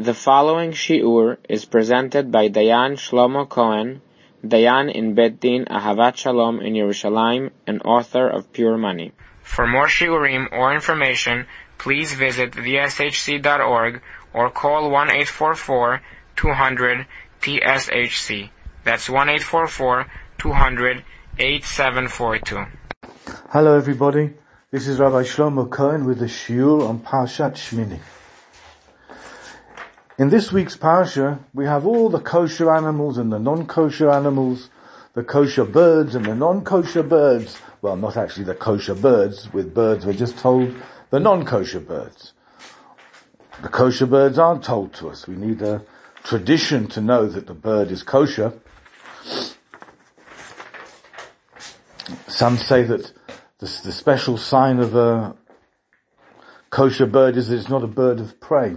The following shiur is presented by Dayan Shlomo Cohen, Dayan in Bet Din Ahavat Shalom in Yerushalayim, and author of Pure Money. For more shiurim or information, please visit theshc.org or call 1-844-200-TSHC. That's 1-844-200-8742. Hello everybody, this is Rabbi Shlomo Cohen with the shiur on Parshat Shmini. In this week's parsha, we have all the kosher animals and the non-kosher animals, the kosher birds and the non-kosher birds. Well, not actually the kosher birds. With birds, we're just told the non-kosher birds. The kosher birds aren't told to us. We need a tradition to know that the bird is kosher. Some say that the, the special sign of a kosher bird is that it's not a bird of prey.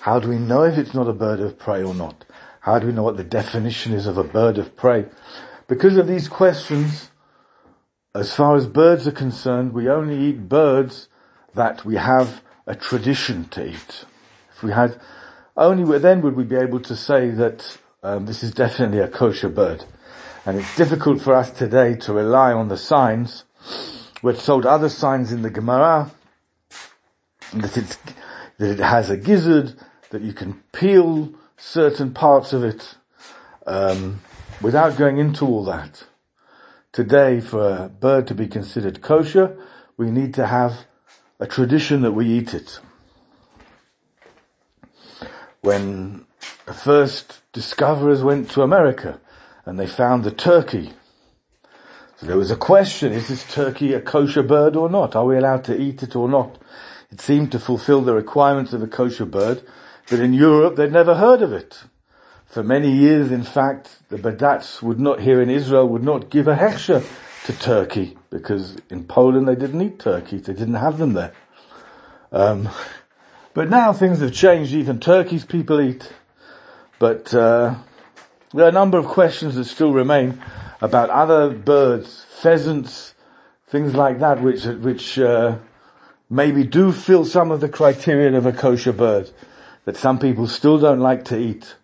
How do we know if it's not a bird of prey or not? How do we know what the definition is of a bird of prey? Because of these questions, as far as birds are concerned, we only eat birds that we have a tradition to eat. If we had, only then would we be able to say that um, this is definitely a kosher bird. And it's difficult for us today to rely on the signs. We're told other signs in the Gemara that it's that it has a gizzard, that you can peel certain parts of it, um, without going into all that. Today, for a bird to be considered kosher, we need to have a tradition that we eat it. When the first discoverers went to America and they found the turkey, so there was a question, is this turkey a kosher bird or not? Are we allowed to eat it or not? It seemed to fulfill the requirements of a kosher bird, but in Europe they'd never heard of it. For many years, in fact, the Badatz would not, here in Israel, would not give a hechsher to Turkey, because in Poland they didn't eat turkeys, they didn't have them there. Um, but now things have changed, even turkeys people eat. But, uh, there are a number of questions that still remain about other birds, pheasants, things like that, which, which, uh, maybe do fill some of the criteria of a kosher bird that some people still don't like to eat.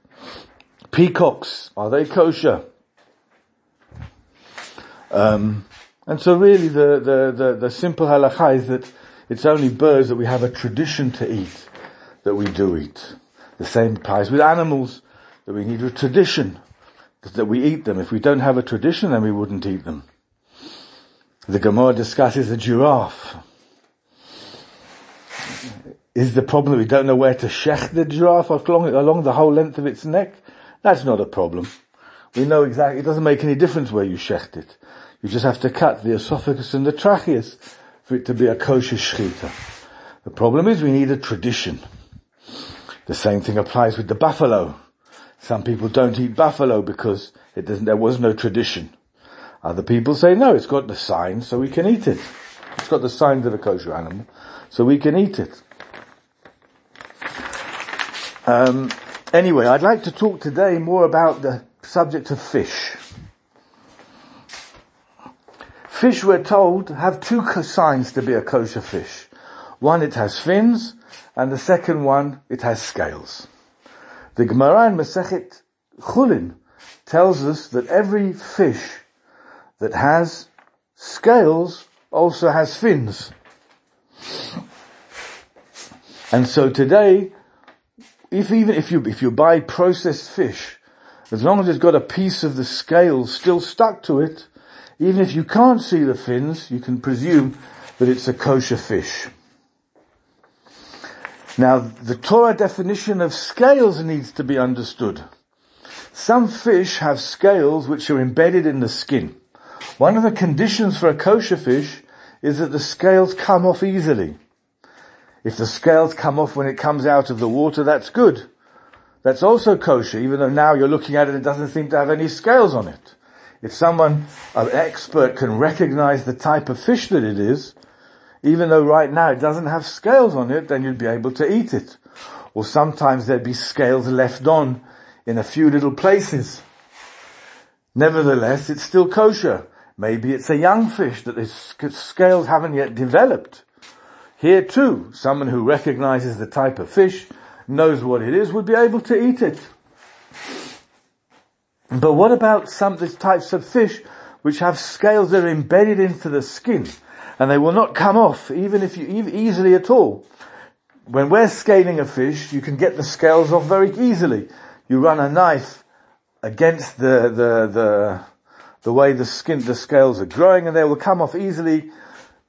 Peacocks, are they kosher? Um, and so really the, the, the, the simple halacha is that it's only birds that we have a tradition to eat that we do eat. The same applies with animals, that we need a tradition that we eat them. If we don't have a tradition, then we wouldn't eat them. The Gemara discusses a giraffe. Is the problem that we don't know where to shech the giraffe along, along the whole length of its neck? That's not a problem. We know exactly, it doesn't make any difference where you shecht it. You just have to cut the esophagus and the tracheus for it to be a kosher shechita. The problem is we need a tradition. The same thing applies with the buffalo. Some people don't eat buffalo because it doesn't, there was no tradition. Other people say, no, it's got the signs, so we can eat it. It's got the signs of a kosher animal, so we can eat it. Um, anyway, I'd like to talk today more about the subject of fish. Fish, we're told, have two signs to be a kosher fish. One, it has fins, and the second one, it has scales. The Gemara in Masechet Chulin tells us that every fish that has scales also has fins. And so today, if even if you if you buy processed fish, as long as it's got a piece of the scale still stuck to it, even if you can't see the fins, you can presume that it's a kosher fish. Now, the Torah definition of scales needs to be understood. Some fish have scales which are embedded in the skin. One of the conditions for a kosher fish is that the scales come off easily. If the scales come off when it comes out of the water, that's good. That's also kosher, even though now you're looking at it, it doesn't seem to have any scales on it. If someone, an expert can recognize the type of fish that it is, even though right now it doesn't have scales on it, then you'd be able to eat it. Or sometimes there'd be scales left on in a few little places. Nevertheless, it's still kosher. Maybe it's a young fish that its scales haven't yet developed. Here too, someone who recognizes the type of fish knows what it is, would be able to eat it. But what about some these types of fish which have scales that are embedded into the skin and they will not come off even if you easily at all? When we're scaling a fish, you can get the scales off very easily. You run a knife against the the the the way the skin the scales are growing and they will come off easily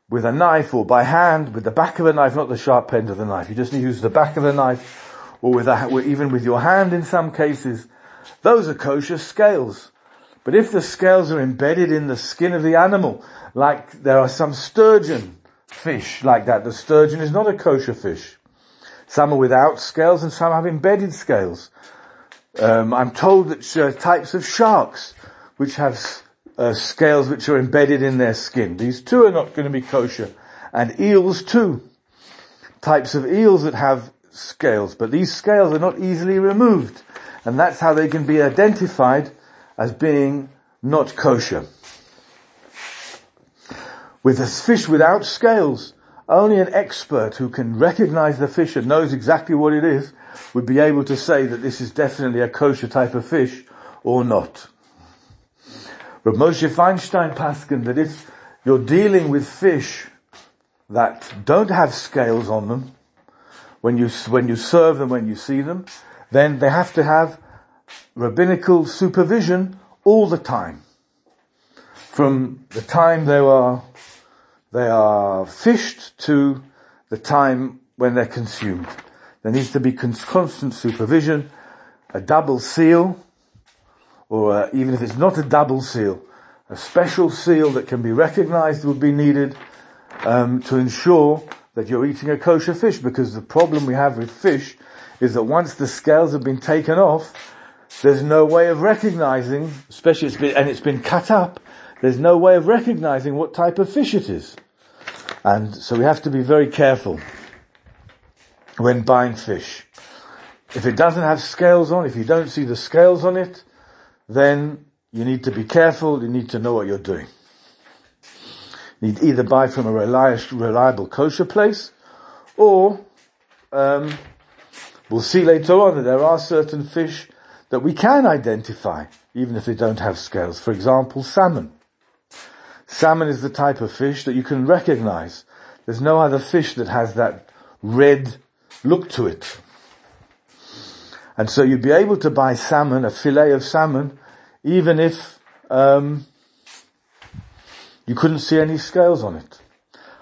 with a knife or by hand with the back of a knife, not the sharp end of the knife. You just use the back of the knife or with a, even with your hand in some cases those are kosher scales. But if the scales are embedded in the skin of the animal, like there are some sturgeon fish like that, the sturgeon is not a kosher fish. Some are without scales and some have embedded scales. Um, I'm told that uh, types of sharks which have uh, scales which are embedded in their skin. These two are not going to be kosher. And eels too. Types of eels that have scales, but these scales are not easily removed and that's how they can be identified as being not kosher. With a fish without scales, only an expert who can recognize the fish and knows exactly what it is would be able to say that this is definitely a kosher type of fish or not. But Moshe Feinstein Paskin that if you're dealing with fish that don't have scales on them, when you, when you serve them, when you see them, then they have to have rabbinical supervision all the time. From the time they are, they are fished to the time when they're consumed. There needs to be constant supervision, a double seal, or uh, even if it's not a double seal, a special seal that can be recognized would be needed um, to ensure that you're eating a kosher fish because the problem we have with fish is that once the scales have been taken off, there's no way of recognizing, especially it's been, and it's been cut up, there's no way of recognizing what type of fish it is. And so we have to be very careful when buying fish. If it doesn't have scales on, if you don't see the scales on it, then you need to be careful, you need to know what you're doing. You need either buy from a reliable kosher place, or um, We'll see later on that there are certain fish that we can identify, even if they don't have scales. For example, salmon. Salmon is the type of fish that you can recognize. There's no other fish that has that red look to it. And so you'd be able to buy salmon, a fillet of salmon, even if um, you couldn't see any scales on it.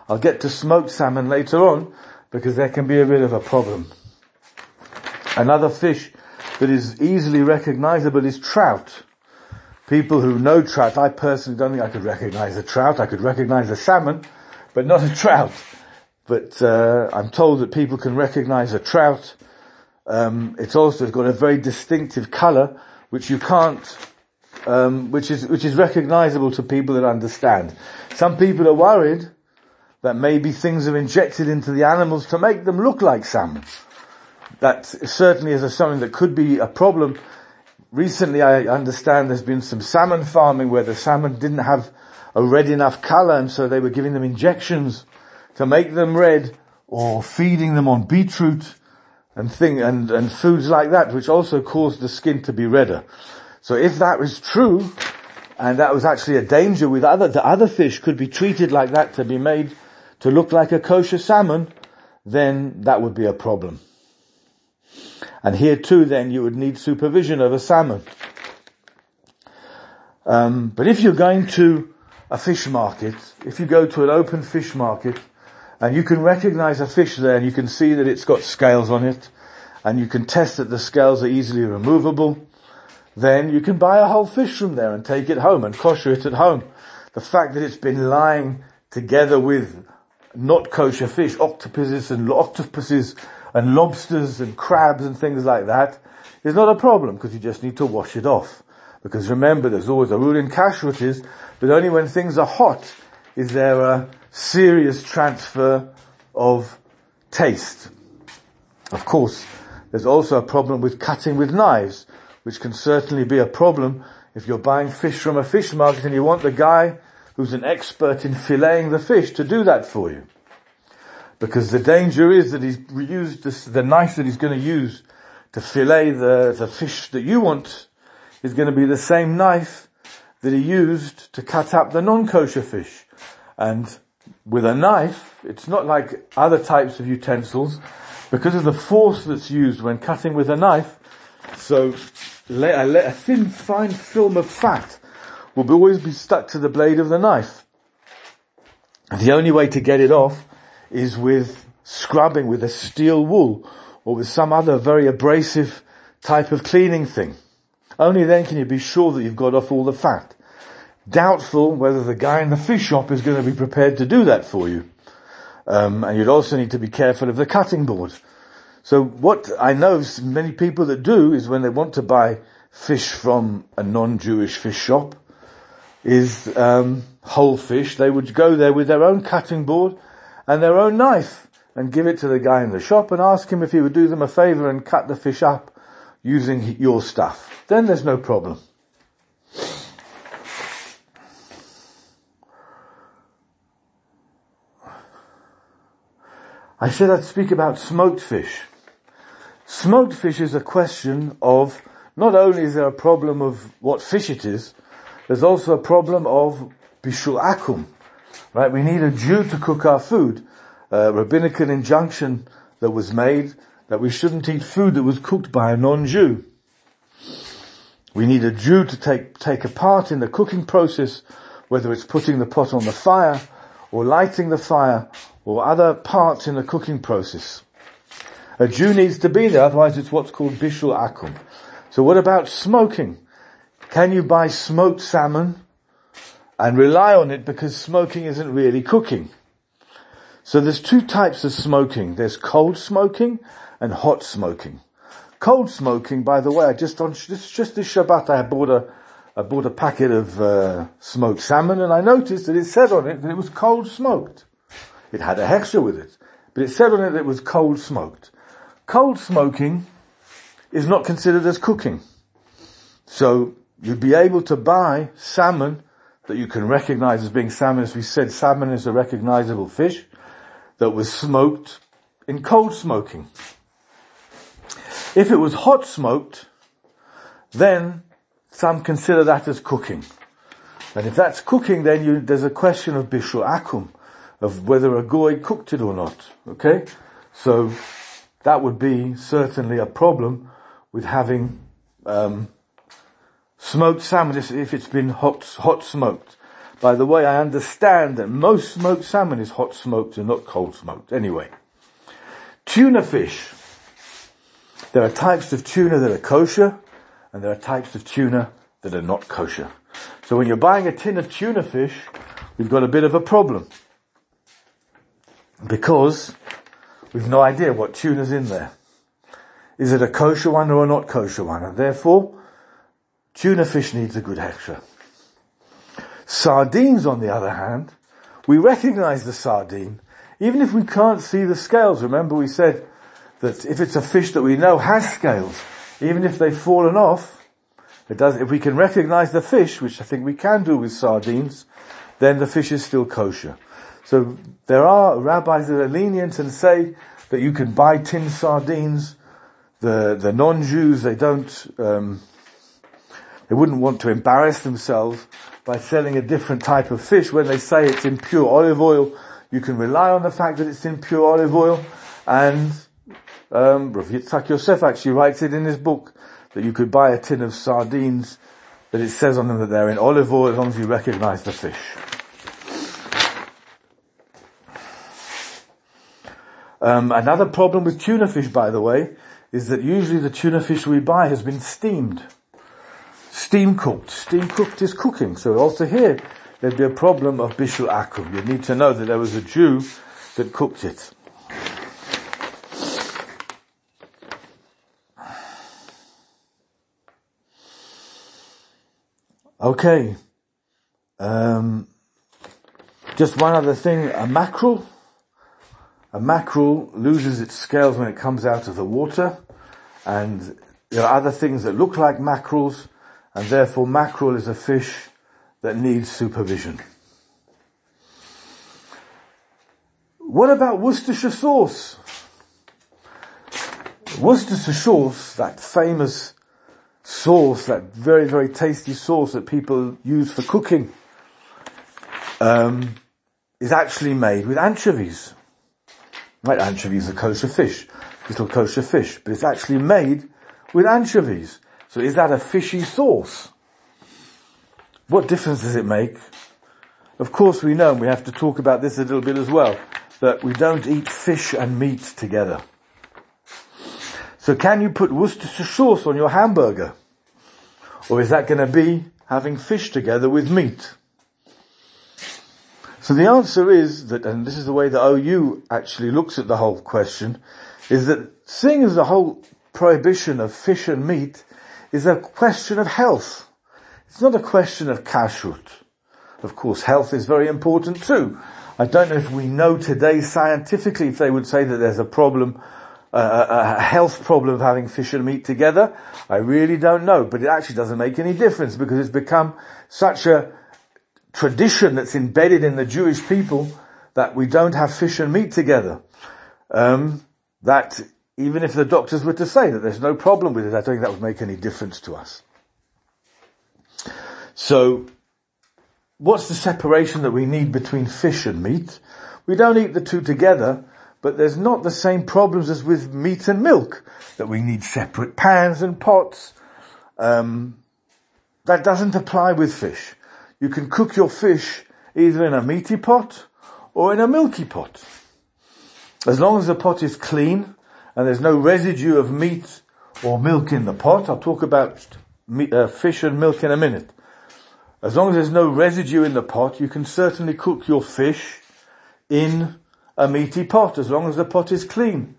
I'll get to smoked salmon later on because there can be a bit of a problem. Another fish that is easily recognizable is trout. People who know trout, I personally don't think I could recognize a trout. I could recognize a salmon, but not a trout. But uh, I'm told that people can recognize a trout. Um, it's also got a very distinctive color, which you can't, um, which is which is recognizable to people that understand. Some people are worried that maybe things are injected into the animals to make them look like salmon that certainly is a, something that could be a problem. Recently I understand there's been some salmon farming where the salmon didn't have a red enough color and so they were giving them injections to make them red or feeding them on beetroot and thing and, and foods like that which also caused the skin to be redder. So if that was true and that was actually a danger with other, the other fish could be treated like that to be made to look like a kosher salmon, then that would be a problem. And here too then you would need supervision of a salmon. Um, but if you're going to a fish market, if you go to an open fish market, and you can recognize a fish there and you can see that it's got scales on it, and you can test that the scales are easily removable, then you can buy a whole fish from there and take it home and kosher it at home. The fact that it's been lying together with not kosher fish, octopuses and octopuses and lobsters and crabs and things like that is not a problem because you just need to wash it off. Because remember, there's always a rule in kashrut is but only when things are hot is there a serious transfer of taste. Of course, there's also a problem with cutting with knives, which can certainly be a problem if you're buying fish from a fish market and you want the guy who's an expert in filleting the fish to do that for you. Because the danger is that he's used this, the knife that he's going to use to fillet the, the fish that you want is going to be the same knife that he used to cut up the non-kosher fish. And with a knife, it's not like other types of utensils, because of the force that's used when cutting with a knife, so a, thin, fine film of fat will always be stuck to the blade of the knife. The only way to get it off is with scrubbing with a steel wool or with some other very abrasive type of cleaning thing. Only then can you be sure that you've got off all the fat. Doubtful whether the guy in the fish shop is going to be prepared to do that for you. Um, and you'd also need to be careful of the cutting board. So what I know many people that do is when they want to buy fish from a non-Jewish fish shop, is um, whole fish. They would go there with their own cutting board and their own knife and give it to the guy in the shop and ask him if he would do them a favor and cut the fish up using your stuff. Then there's no problem. I said I'd speak about smoked fish. Smoked fish is a question of not only is there a problem of what fish it is, there's also a problem of bishul akum. Right? We need a Jew to cook our food. A rabbinical injunction that was made that we shouldn't eat food that was cooked by a non-Jew. We need a Jew to take, take a part in the cooking process, whether it's putting the pot on the fire, or lighting the fire, or other parts in the cooking process. A Jew needs to be there, otherwise it's what's called bishul akum. So what about smoking? Can you buy smoked salmon and rely on it because smoking isn't really cooking? So there's two types of smoking. There's cold smoking and hot smoking. Cold smoking, by the way, I just on just, just this Shabbat I bought a I bought a packet of uh, smoked salmon and I noticed that it said on it that it was cold smoked. It had a hechsher with it, but it said on it that it was cold smoked. Cold smoking is not considered as cooking. So you'd be able to buy salmon that you can recognize as being salmon. As we said, salmon is a recognizable fish that was smoked in cold smoking. If it was hot smoked, then some consider that as cooking. And if that's cooking, then you, there's a question of bishul akum, of whether a goy cooked it or not. Okay? So, that would be certainly a problem with having um, Smoked salmon, if it's been hot, hot smoked. By the way, I understand that most smoked salmon is hot smoked and not cold smoked. Anyway. Tuna fish. There are types of tuna that are kosher, and there are types of tuna that are not kosher. So when you're buying a tin of tuna fish, we've got a bit of a problem. Because we've no idea what tuna's in there. Is it a kosher one or a not kosher one? And therefore, Tuna fish needs a good hechsher. Sardines, on the other hand, we recognize the sardine, even if we can't see the scales. Remember we said that if it's a fish that we know has scales, even if they've fallen off, it does, if we can recognize the fish, which I think we can do with sardines, then the fish is still kosher. So there are rabbis that are lenient and say that you can buy tin sardines. The, the non-Jews, they don't, um, they wouldn't want to embarrass themselves by selling a different type of fish when they say it's in pure olive oil. You can rely on the fact that it's in pure olive oil and um, Rav Yitzhak Yosef actually writes it in his book that you could buy a tin of sardines that it says on them that they're in olive oil as long as you recognize the fish. Um, another problem with tuna fish, by the way, is that usually the tuna fish we buy has been steamed steam cooked. Steam cooked is cooking. So also here, there'd be a problem of bishul akum. You need to know that there was a Jew that cooked it. Okay. Um, just one other thing, a mackerel. A mackerel loses its scales when it comes out of the water, and there are other things that look like mackerels, and therefore mackerel is a fish that needs supervision. what about Worcestershire sauce? Worcestershire sauce, that famous sauce, that very, very tasty sauce that people use for cooking, um, is actually made with anchovies. Right, anchovies are kosher fish, little kosher fish, but it's actually made with anchovies. So is that a fishy sauce? What difference does it make? Of course we know, and we have to talk about this a little bit as well, that we don't eat fish and meat together. So can you put Worcestershire sauce on your hamburger? Or is that going to be having fish together with meat? So the answer is that, and this is the way the OU actually looks at the whole question, is that seeing as the whole prohibition of fish and meat is a question of health. It's not a question of kashrut. Of course, health is very important too. I don't know if we know today scientifically if they would say that there's a problem, uh, a health problem of having fish and meat together. I really don't know, but it actually doesn't make any difference because it's become such a tradition that's embedded in the Jewish people that we don't have fish and meat together. Um, that even if the doctors were to say that there's no problem with it, I don't think that would make any difference to us. So, what's the separation that we need between fish and meat? We don't eat the two together, but there's not the same problems as with meat and milk, that we need separate pans and pots. Um, that doesn't apply with fish. You can cook your fish either in a meaty pot or in a milky pot. As long as the pot is clean and there's no residue of meat or milk in the pot, I'll talk about meat, uh, fish and milk in a minute. As long as there's no residue in the pot, you can certainly cook your fish in a meaty pot, as long as the pot is clean.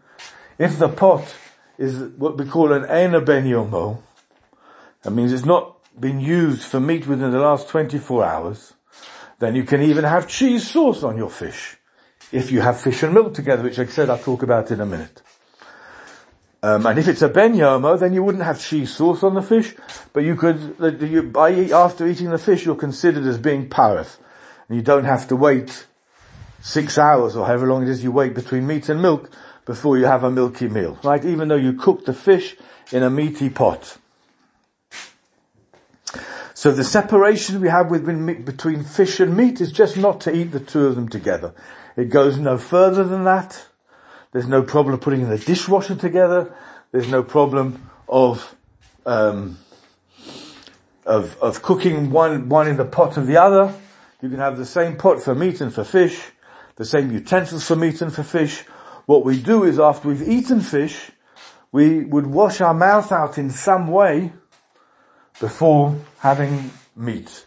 If the pot is what we call an ena that means it's not been used for meat within the last 24 hours, then you can even have cheese sauce on your fish. If you have fish and milk together, which I said I'll talk about in a minute. Um, and if it's a ben yomo, then you wouldn't have cheese sauce on the fish, but you could, you, by, after eating the fish, you're considered as being parev. And you don't have to wait six hours or however long it is you wait between meat and milk before you have a milky meal, right? Even though you cook the fish in a meaty pot. So the separation we have with, between fish and meat is just not to eat the two of them together. It goes no further than that. There's no problem putting in the dishwasher together. There's no problem of, um, of, of cooking one, one in the pot of the other. You can have the same pot for meat and for fish, the same utensils for meat and for fish. What we do is after we've eaten fish, we would wash our mouth out in some way before having meat.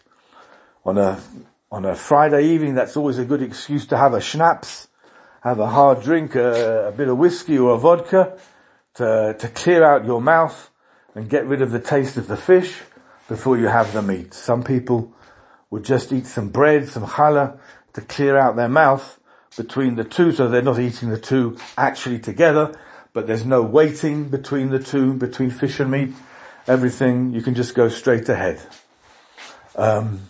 On a, on a Friday evening, that's always a good excuse to have a schnapps, have a hard drink, a, a bit of whiskey or a vodka to, to clear out your mouth and get rid of the taste of the fish before you have the meat. Some people would just eat some bread, some challah to clear out their mouth between the two so they're not eating the two actually together, but there's no waiting between the two, between fish and meat everything, you can just go straight ahead. Um,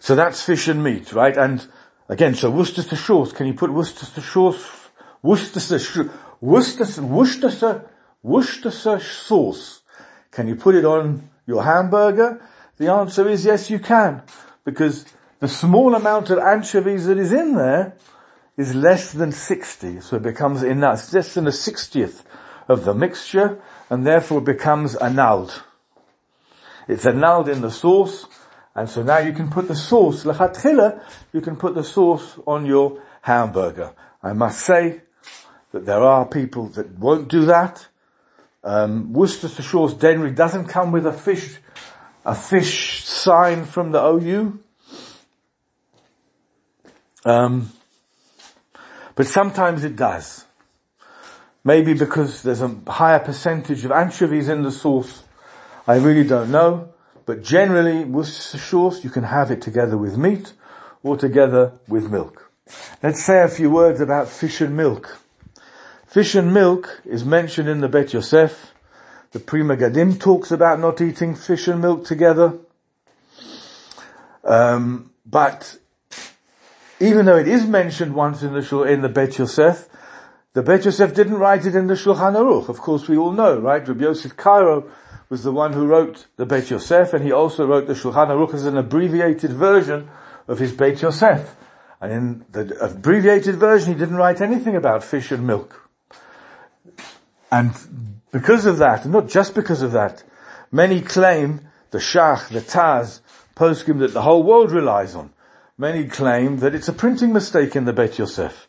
so that's fish and meat, right? And again, so Worcestershire sauce, can you put Worcestershire sauce, Worcestershire, Worcestershire, Worcestershire, sauce, can you put it on your hamburger? The answer is yes, you can. Because the small amount of anchovies that is in there is less than 60. So it becomes enough. It's less than a 60th of the mixture and therefore becomes annulled. It's annulled in the sauce and so now you can put the sauce, lechatchila, you can put the sauce on your hamburger. I must say that there are people that won't do that. Um, Worcestershire sauce generally doesn't come with a fish, a fish sign from the OU. Um, but sometimes it does. Maybe because there's a higher percentage of anchovies in the sauce. I really don't know. But generally, Worcestershire sauce, you can have it together with meat or together with milk. Let's say a few words about fish and milk. Fish and milk is mentioned in the Bet Yosef. The Pri Megadim talks about not eating fish and milk together. Um, but even though it is mentioned once in the in the Bet Yosef, the Bet Yosef didn't write it in the Shulchan Aruch. Of course, we all know, right? Rabbi Yosef Karo was the one who wrote the Bet Yosef, and he also wrote the Shulchan Aruch as an abbreviated version of his Bet Yosef. And in the abbreviated version, he didn't write anything about fish and milk. And because of that, and not just because of that, many claim the Shach, the Taz, poskim that the whole world relies on. Many claim that it's a printing mistake in the Bet Yosef.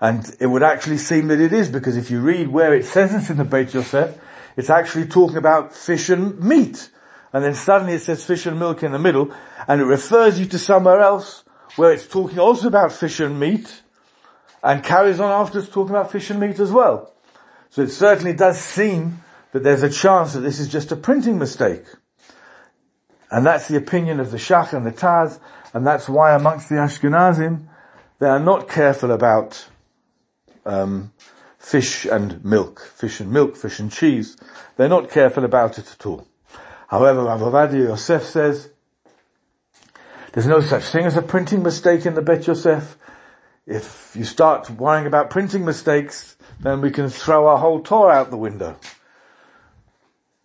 And it would actually seem that it is, because if you read where it says it in the Bet Yosef, it's actually talking about fish and meat. And then suddenly it says fish and milk in the middle, and it refers you to somewhere else where it's talking also about fish and meat, and carries on after it's talking about fish and meat as well. So it certainly does seem that there's a chance that this is just a printing mistake. And that's the opinion of the Shach and the Taz, and that's why amongst the Ashkenazim, they are not careful about um, fish and milk, fish and milk, fish and cheese. They're not careful about it at all. However, Rav Yosef says, there's no such thing as a printing mistake in the Bet Yosef. If you start worrying about printing mistakes, then we can throw our whole Torah out the window.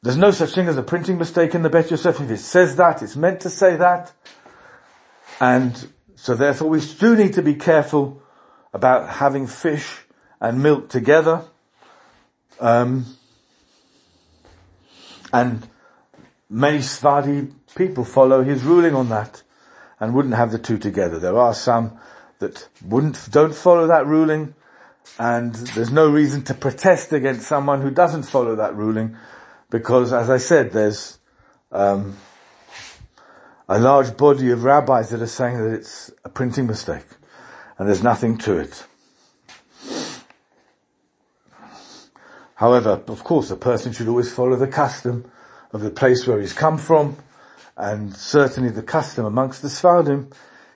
There's no such thing as a printing mistake in the Bet Yosef. If it says that, it's meant to say that. And so therefore we do need to be careful about having fish and milk together. Um, and many Sfardi people follow his ruling on that and wouldn't have the two together. There are some that wouldn't, don't follow that ruling and there's no reason to protest against someone who doesn't follow that ruling because as I said, there's, um, a large body of rabbis that are saying that it's a printing mistake and there's nothing to it. However, of course, a person should always follow the custom of the place where he's come from, and certainly the custom amongst the Sfardim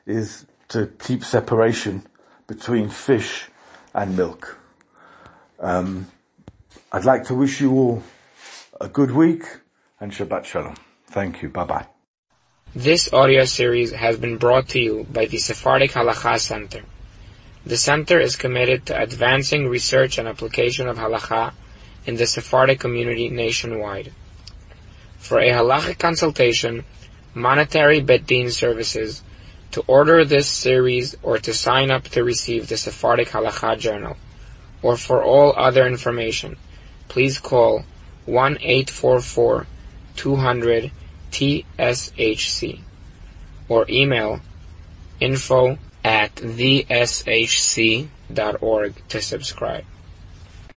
is to keep separation between fish and milk. Um, I'd like to wish you all a good week and Shabbat Shalom. Thank you. Bye bye. This audio series has been brought to you by the Sephardic Halacha Center. The center is committed to advancing research and application of halacha in the Sephardic community nationwide. For a halachic consultation, monetary bet din services, to order this series or to sign up to receive the Sephardic Halacha Journal, or for all other information, please call 1-844-200-TSHC or email info at theshc.org to subscribe.